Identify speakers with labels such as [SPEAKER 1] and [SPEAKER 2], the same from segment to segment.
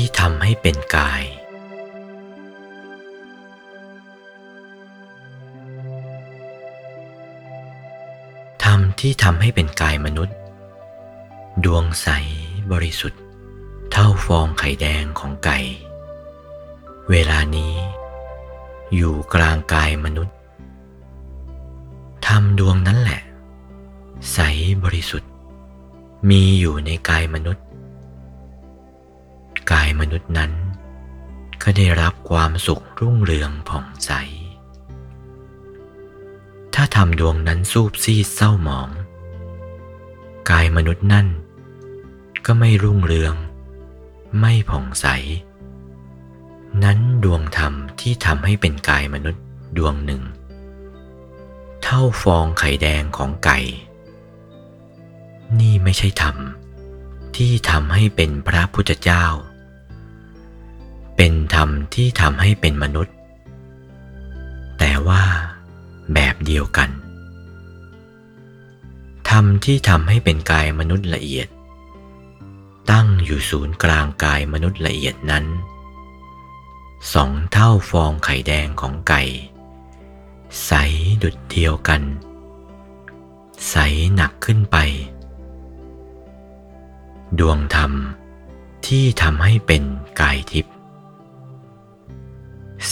[SPEAKER 1] ที่ทำให้เป็นกาย ธรรมที่ทำให้เป็นกายมนุษย์ ดวงใสบริสุทธิ์ เท่าฟองไข่แดงของไก่ เวลานี้ อยู่กลางกายมนุษย์ ธรรมดวงนั้นแหละ ใสบริสุทธิ์ มีอยู่ในกายมนุษย์ กายมนุษย์นั้น ก็ได้รับความสุขรุ่งเรืองผ่องใส ถ้าทำดวงนั้นสูบซีดเศร้าหมอง กายมนุษย์นั่น ก็ไม่รุ่งเรือง ไม่ผ่องใส นั้นดวงธรรมที่ทำให้เป็นกายมนุษย์ดวงหนึ่ง เท่าฟองไข่แดงของไก่ นี่ไม่ใช่ธรรมที่ทำให้เป็นพระพุทธเจ้า เป็นธรรมที่ทำให้เป็นมนุษย์ แต่ว่าแบบเดียวกัน ธรรมที่ทำให้เป็นกายมนุษย์ละเอียด ตั้งอยู่ศูนย์กลางกายมนุษย์ละเอียดนั้นสองเท่าฟองไข่แดงของไก่ ใสดุดเดียวกัน ใสหนักขึ้นไป ดวงธรรมที่ทำให้เป็นกายทิพย์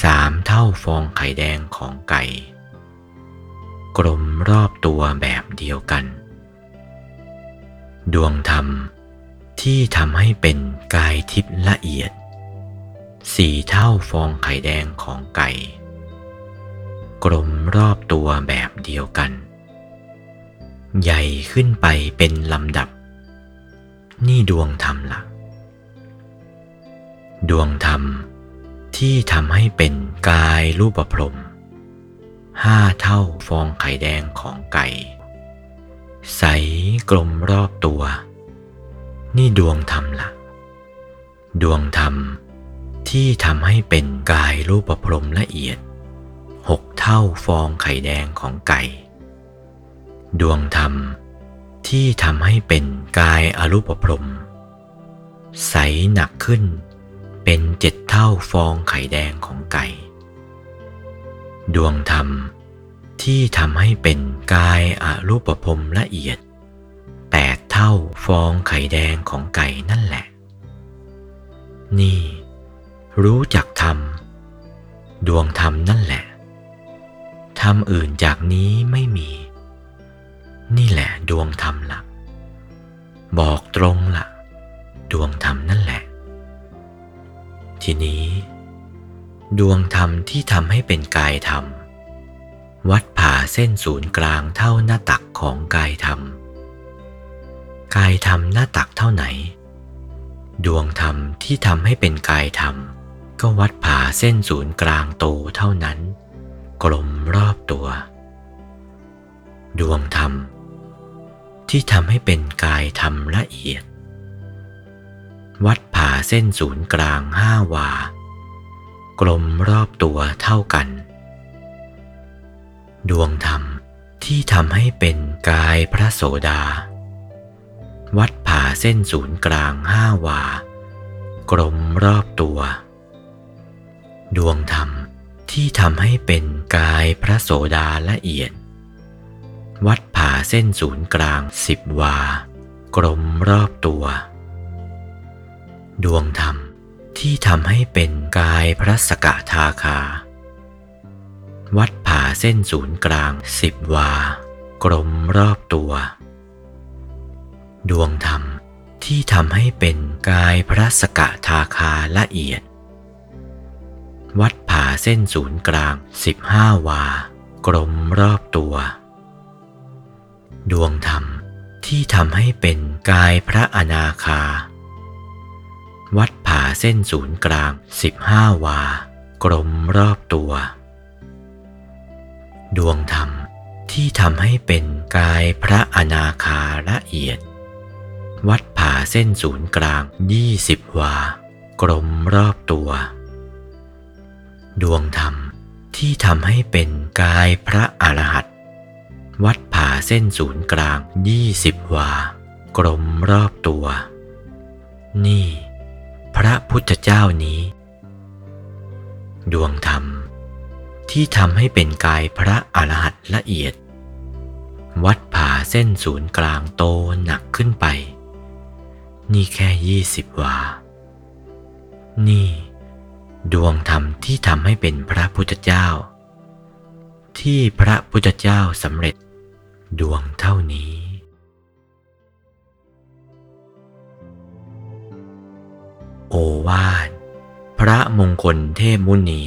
[SPEAKER 1] สามเท่าฟองไข่แดงของไก่ กลมรอบตัวแบบเดียวกัน ดวงธรรมที่ทำให้เป็นกายทิพย์ละเอียดสี่เท่าฟองไข่แดงของไก่ กลมรอบตัวแบบเดียวกัน ใหญ่ขึ้นไปเป็นลำดับ นี่ดวงธรรมละ่ะ ดวงธรรม ที่ทำให้เป็นกายรูปพรมห้าเท่าฟองไข่แดงของไก่ ใสกลมรอบตัว นี่ดวงธรรมละ่ะดวงธรรมที่ทำให้เป็นกายรูปพรมละเอียดหกเท่าฟองไข่แดงของไก่ ดวงธรรมที่ทำให้เป็นกายอรูปพรมใสหนักขึ้นเป็นเจ็ด เท่าฟองไข่แดงของไก่ ดวงธรรมที่ทำให้เป็นกายอรูปภพละเอียดแปดเท่าฟองไข่แดงของไก่นั่นแหละ นี่ รู้จักธรรม ดวงธรรมนั่นแหละธรรมอื่นจากนี้ไม่มี นี่แหละดวงธรรมละ่ะบอกตรงละ่ ดวงธรรมที่ทำให้เป็นกายธรรม วัดผ่าเส้นศูนย์กลางเท่าหน้าตักของกายธรรม กายธรรมหน้าตักเท่าไหน ดวงธรรมที่ทำให้เป็นกายธรรม ก็วัดผ่าเส้นศูนย์กลางโตเท่านั้น กลมรอบตัว ดวงธรรม ที่ทำให้เป็นกายธรรมละเอียด วัดผ่าเส้นศูนย์กลางห้าวา กลมรอบตัวเท่ากัน ดวงธรรมที่ทำให้เป็นกายพระโสดา วัดผ่าเส้นศูนย์กลางห้าวา กลมรอบตัว ดวงธรรมที่ทำให้เป็นกายพระโสดาละเอียด วัดผ่าเส้นศูนย์กลางสิบวา กลมรอบตัว ดวงธรรม ที่ทำให้เป็นกายพระสกทาคา วัดผ่าเส้นศูนย์กลางสิบวา กลมรอบตัว ดวงธรรมที่ทำให้เป็นกายพระสกทาคาละเอียด วัดผ่าเส้นศูนย์กลางสิบห้าวา กลมรอบตัว ดวงธรรมที่ทำให้เป็นกายพระอนาคา วัด ผ่าเส้นศูนย์กลางสิบห้าวา กลมรอบตัว ดวงธรรมที่ทำให้เป็นกายพระอนาคาละเอียด วัดผ่าเส้นศูนย์กลางยี่สิบวา กลมรอบตัว ดวงธรรมที่ทำให้เป็นกายพระอรหัตวัดผ่าเส้นศูนย์กลางยี่สิบวา กลมรอบตัว นี่ พระพุทธเจ้านี้ ดวงธรรมที่ทำให้เป็นกายพระอรหันต์ละเอียด วัดผ่าเส้นศูนย์กลางโตหนักขึ้นไป นี่แค่ยี่สิบวา นี่ ดวงธรรมที่ทำให้เป็นพระพุทธเจ้า ที่พระพุทธเจ้าสำเร็จดวงเท่านี้ มงคลเทพมุนี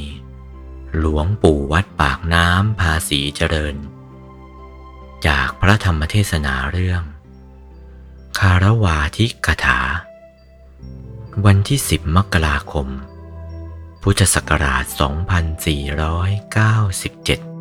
[SPEAKER 1] หลวงปู่วัดปากน้ำภาษีเจริญ จากพระธรรมเทศนาเรื่อง คารวาทิกถา วันที่ 10 มกราคม พุทธศักราช 2497